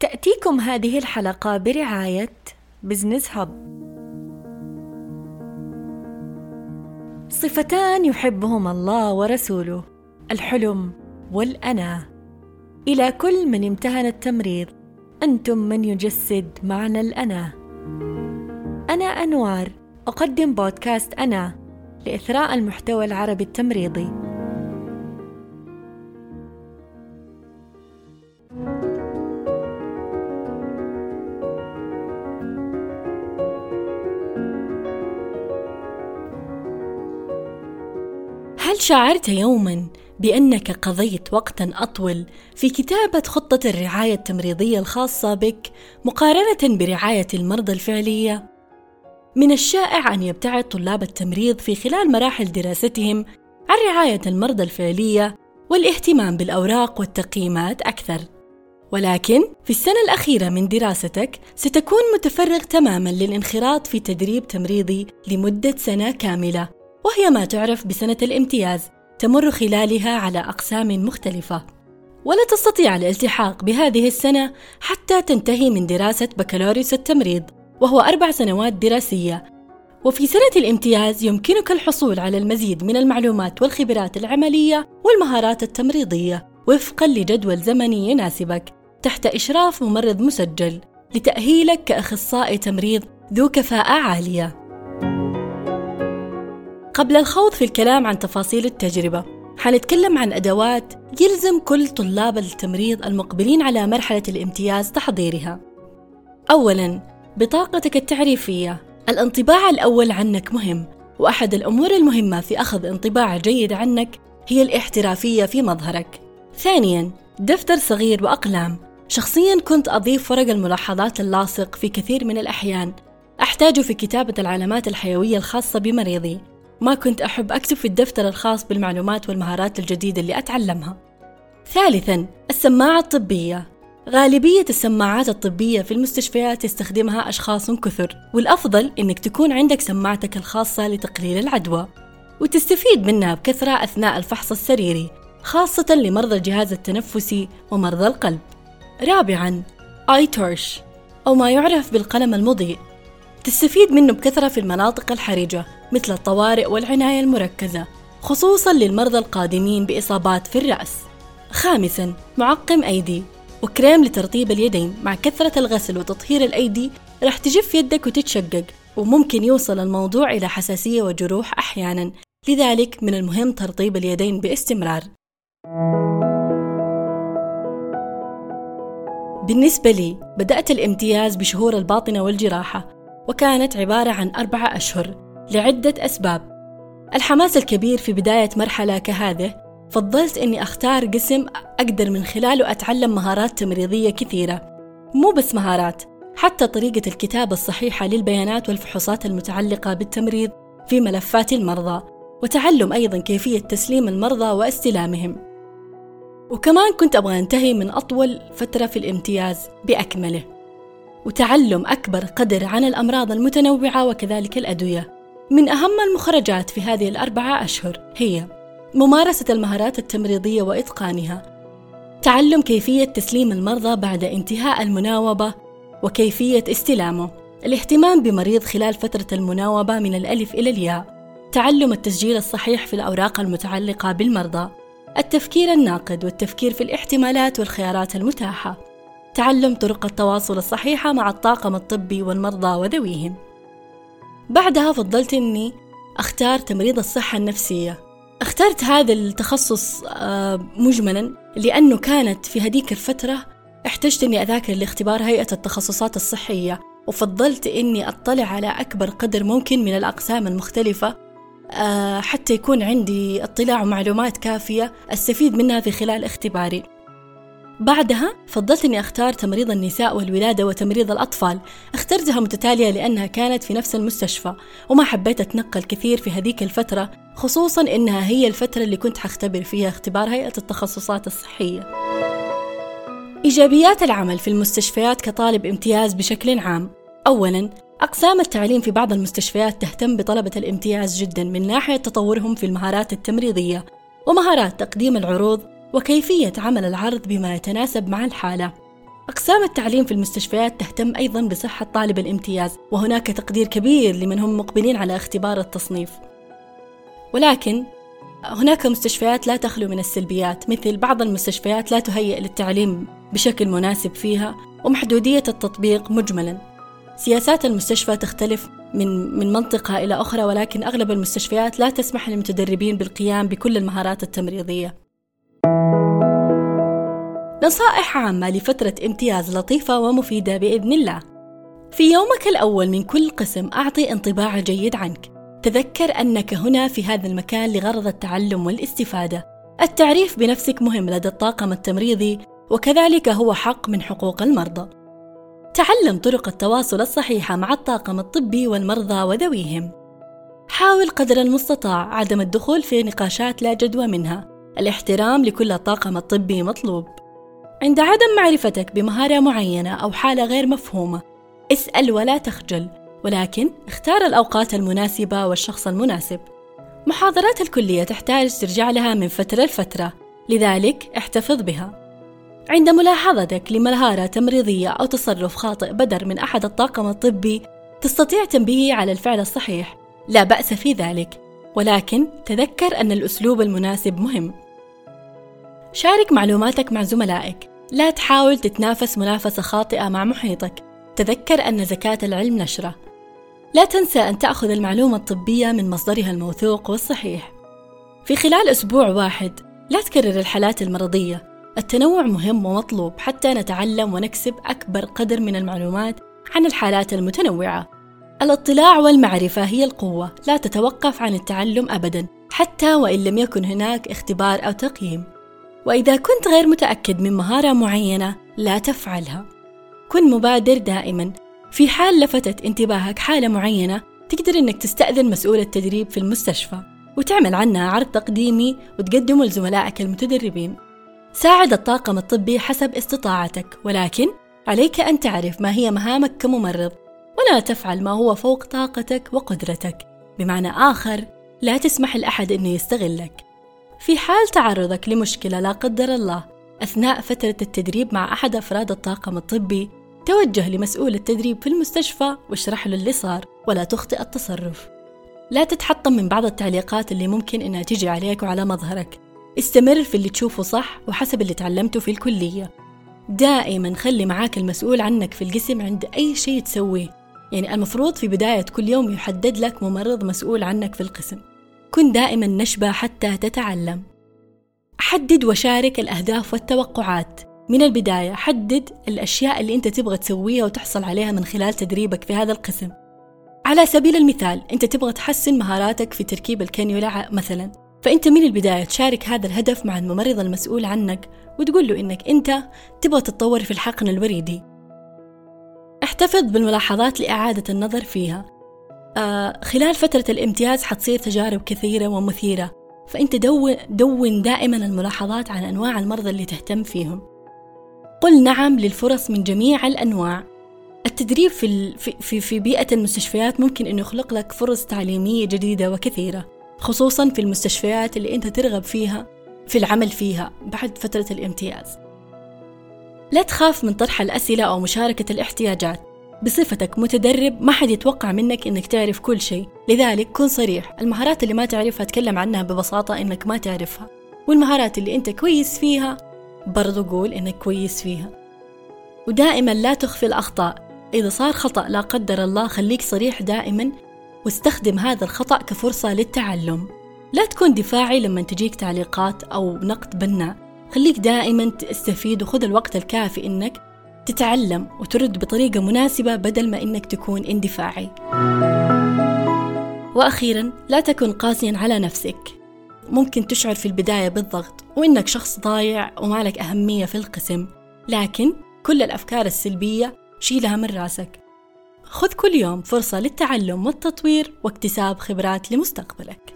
تأتيكم هذه الحلقة برعاية بزنس هب صفتان يحبهما الله ورسوله الحلم والأنا إلى كل من امتهن التمريض أنتم من يجسد معنى الأنا أنا أنوار أقدم بودكاست أنا لإثراء المحتوى العربي التمريضي. هل شعرت يوما بأنك قضيت وقتا أطول في كتابة خطة الرعاية التمريضية الخاصة بك مقارنة برعاية المرضى الفعلية؟ من الشائع أن يبتعد طلاب التمريض في خلال مراحل دراستهم عن رعاية المرضى الفعلية والاهتمام بالأوراق والتقييمات أكثر. ولكن في السنة الأخيرة من دراستك ستكون متفرغ تماما للانخراط في تدريب تمريضي لمدة سنة كاملة. وهي ما تعرف بسنة الامتياز تمر خلالها على أقسام مختلفة. ولا تستطيع الالتحاق بهذه السنة حتى تنتهي من دراسة بكالوريوس التمريض وهو أربع سنوات دراسية. وفي سنة الامتياز يمكنك الحصول على المزيد من المعلومات والخبرات العملية والمهارات التمريضية وفقا لجدول زمني يناسبك تحت إشراف ممرض مسجل لتأهيلك كأخصائي تمريض ذو كفاءة عالية. قبل الخوض في الكلام عن تفاصيل التجربة حنتكلم عن أدوات يلزم كل طلاب التمريض المقبلين على مرحلة الامتياز تحضيرها. أولاً بطاقتك التعريفية. الانطباع الأول عنك مهم وأحد الأمور المهمة في أخذ انطباع جيد عنك هي الاحترافية في مظهرك. ثانياً دفتر صغير وأقلام. شخصياً كنت أضيف ورق الملاحظات اللاصق في كثير من الأحيان. أحتاجه في كتابة العلامات الحيوية الخاصة بمريضي. ما كنت أحب أكتب في الدفتر الخاص بالمعلومات والمهارات الجديدة اللي أتعلمها. ثالثاً السماعة الطبية. غالبية السماعات الطبية في المستشفيات يستخدمها أشخاص كثر والأفضل إنك تكون عندك سماعتك الخاصة لتقليل العدوى. وتستفيد منها بكثرة أثناء الفحص السريري خاصة لمرضى الجهاز التنفسي ومرضى القلب. رابعاً آي تورش أو ما يعرف بالقلم المضيء. تستفيد منه بكثرة في المناطق الحرجة. مثل الطوارئ والعناية المركزة خصوصا للمرضى القادمين بإصابات في الرأس. خامسا معقم أيدي وكريم لترطيب اليدين مع كثرة الغسل وتطهير الأيدي راح تجف يدك وتتشقق وممكن يوصل الموضوع إلى حساسية وجروح أحيانا. لذلك من المهم ترطيب اليدين باستمرار. بالنسبة لي بدأت الامتياز بشهور الباطنة والجراحة وكانت عبارة عن أربعة أشهر. لعدة أسباب. الحماس الكبير في بداية مرحلة كهذه فضلت أني أختار قسم أقدر من خلاله أتعلم مهارات تمريضية كثيرة. مو بس مهارات حتى طريقة الكتابة الصحيحة للبيانات والفحوصات المتعلقة بالتمريض في ملفات المرضى وتعلم أيضا كيفية تسليم المرضى واستلامهم. وكمان كنت أبغى أنتهي من أطول فترة في الامتياز بأكمله. وتعلم أكبر قدر عن الأمراض المتنوعة وكذلك الأدوية. من أهم المخرجات في هذه الأربعة أشهر هي ممارسة المهارات التمريضية وإتقانها تعلم كيفية تسليم المرضى بعد انتهاء المناوبة وكيفية استلامه الاهتمام بمريض خلال فترة المناوبة من الألف إلى الياء تعلم التسجيل الصحيح في الأوراق المتعلقة بالمرضى التفكير الناقد والتفكير في الاحتمالات والخيارات المتاحة تعلم طرق التواصل الصحيحة مع الطاقم الطبي والمرضى وذويهم. بعدها فضلت أني أختار تمريض الصحة النفسية. اخترت هذا التخصص آه، مجملا لأنه كانت في هذيك الفترة احتجت أني أذاكر لاختبار هيئة التخصصات الصحية وفضلت أني أطلع على أكبر قدر ممكن من الأقسام المختلفة آه، حتى يكون عندي اطلاع ومعلومات كافية أستفيد منها في خلال اختباري. بعدها فضلت اني أختار تمريض النساء والولادة وتمريض الأطفال. اخترتها متتالية لأنها كانت في نفس المستشفى وما حبيت أتنقل كثير في هذيك الفترة خصوصا إنها هي الفترة اللي كنت حختبر فيها اختبار هيئة التخصصات الصحية. إيجابيات العمل في المستشفيات كطالب امتياز بشكل عام. اولا أقسام التعليم في بعض المستشفيات تهتم بطلبة الامتياز جدا من ناحية تطورهم في المهارات التمريضية ومهارات تقديم العروض وكيفية عمل العرض بما يتناسب مع الحالة. أقسام التعليم في المستشفيات تهتم أيضا بصحة طالب الامتياز وهناك تقدير كبير لمن هم مقبلين على اختبار التصنيف. ولكن هناك مستشفيات لا تخلو من السلبيات مثل بعض المستشفيات لا تهيئ للتعليم بشكل مناسب فيها ومحدودية التطبيق مجملا. سياسات المستشفى تختلف من من منطقة إلى أخرى ولكن أغلب المستشفيات لا تسمح للمتدربين بالقيام بكل المهارات التمريضية. نصائح عامة لفترة امتياز لطيفة ومفيدة بإذن الله. في يومك الأول من كل قسم أعطي انطباع جيد عنك. تذكر أنك هنا في هذا المكان لغرض التعلم والاستفادة. التعريف بنفسك مهم لدى الطاقم التمريضي وكذلك هو حق من حقوق المرضى. تعلم طرق التواصل الصحيحة مع الطاقم الطبي والمرضى وذويهم. حاول قدر المستطاع عدم الدخول في نقاشات لا جدوى منها. الاحترام لكل الطاقم الطبي مطلوب. عند عدم معرفتك بمهارة معينة أو حالة غير مفهومة اسأل ولا تخجل ولكن اختار الأوقات المناسبة والشخص المناسب. محاضرات الكلية تحتاج ترجع لها من فترة لفترة لذلك احتفظ بها. عند ملاحظتك لمهارة تمريضية أو تصرف خاطئ بدر من أحد الطاقم الطبي تستطيع تنبيهه على الفعل الصحيح. لا بأس في ذلك ولكن تذكر أن الأسلوب المناسب مهم. شارك معلوماتك مع زملائك. لا تحاول تتنافس منافسة خاطئة مع محيطك. تذكر أن زكاة العلم نشرة. لا تنسى أن تأخذ المعلومة الطبية من مصدرها الموثوق والصحيح. في خلال أسبوع واحد لا تكرر الحالات المرضية. التنوع مهم ومطلوب حتى نتعلم ونكسب أكبر قدر من المعلومات عن الحالات المتنوعة. الاطلاع والمعرفة هي القوة لا تتوقف عن التعلم أبدا حتى وإن لم يكن هناك اختبار أو تقييم. وإذا كنت غير متأكد من مهارة معينة لا تفعلها. كن مبادر دائما. في حال لفتت انتباهك حالة معينة تقدر إنك تستأذن مسؤول التدريب في المستشفى وتعمل عنها عرض تقديمي وتقدمه لزملائك المتدربين. ساعد الطاقم الطبي حسب استطاعتك ولكن عليك أن تعرف ما هي مهامك كممرض ولا تفعل ما هو فوق طاقتك وقدرتك. بمعنى آخر لا تسمح لأحد أنه يستغلك. في حال تعرضك لمشكلة لا قدر الله أثناء فترة التدريب مع أحد أفراد الطاقم الطبي توجه لمسؤول التدريب في المستشفى واشرح له اللي صار ولا تخطئ التصرف. لا تتحطم من بعض التعليقات اللي ممكن إنها تجي عليك وعلى مظهرك. استمر في اللي تشوفه صح وحسب اللي تعلمته في الكلية. دائما خلي معاك المسؤول عنك في القسم عند أي شيء تسويه. يعني المفروض في بداية كل يوم يحدد لك ممرض مسؤول عنك في القسم. كن دائما نشبة حتى تتعلم. حدد وشارك الأهداف والتوقعات. من البداية حدد الأشياء اللي أنت تبغى تسويها وتحصل عليها من خلال تدريبك في هذا القسم. على سبيل المثال أنت تبغى تحسن مهاراتك في تركيب الكانيولا مثلا. فأنت من البداية تشارك هذا الهدف مع الممرض المسؤول عنك وتقول له إنك أنت تبغى تتطور في الحقن الوريدي. احتفظ بالملاحظات لإعادة النظر فيها. خلال فترة الامتياز حتصير تجارب كثيرة ومثيرة. فأنت دون, دون دائما الملاحظات عن أنواع المرضى اللي تهتم فيهم. قل نعم للفرص من جميع الأنواع. التدريب في, في, في بيئة المستشفيات ممكن أنه يخلق لك فرص تعليمية جديدة وكثيرة خصوصا في المستشفيات اللي أنت ترغب فيها في العمل فيها بعد فترة الامتياز. لا تخاف من طرح الأسئلة أو مشاركة الاحتياجات. بصفتك متدرب ما حد يتوقع منك إنك تعرف كل شيء. لذلك كن صريح. المهارات اللي ما تعرفها تكلم عنها ببساطة إنك ما تعرفها. والمهارات اللي أنت كويس فيها برضو قول إنك كويس فيها. ودائما لا تخفي الأخطاء. إذا صار خطأ لا قدر الله خليك صريح دائما واستخدم هذا الخطأ كفرصة للتعلم. لا تكون دفاعي لما تجيك تعليقات أو نقد بناء. خليك دائما تستفيد وخذ الوقت الكافي إنك تتعلم وترد بطريقة مناسبة بدل ما إنك تكون اندفاعي. وأخيرا لا تكن قاسيا على نفسك. ممكن تشعر في البداية بالضغط وإنك شخص ضايع وما لك أهمية في القسم لكن كل الأفكار السلبية شيلها من رأسك. خذ كل يوم فرصة للتعلم والتطوير واكتساب خبرات لمستقبلك.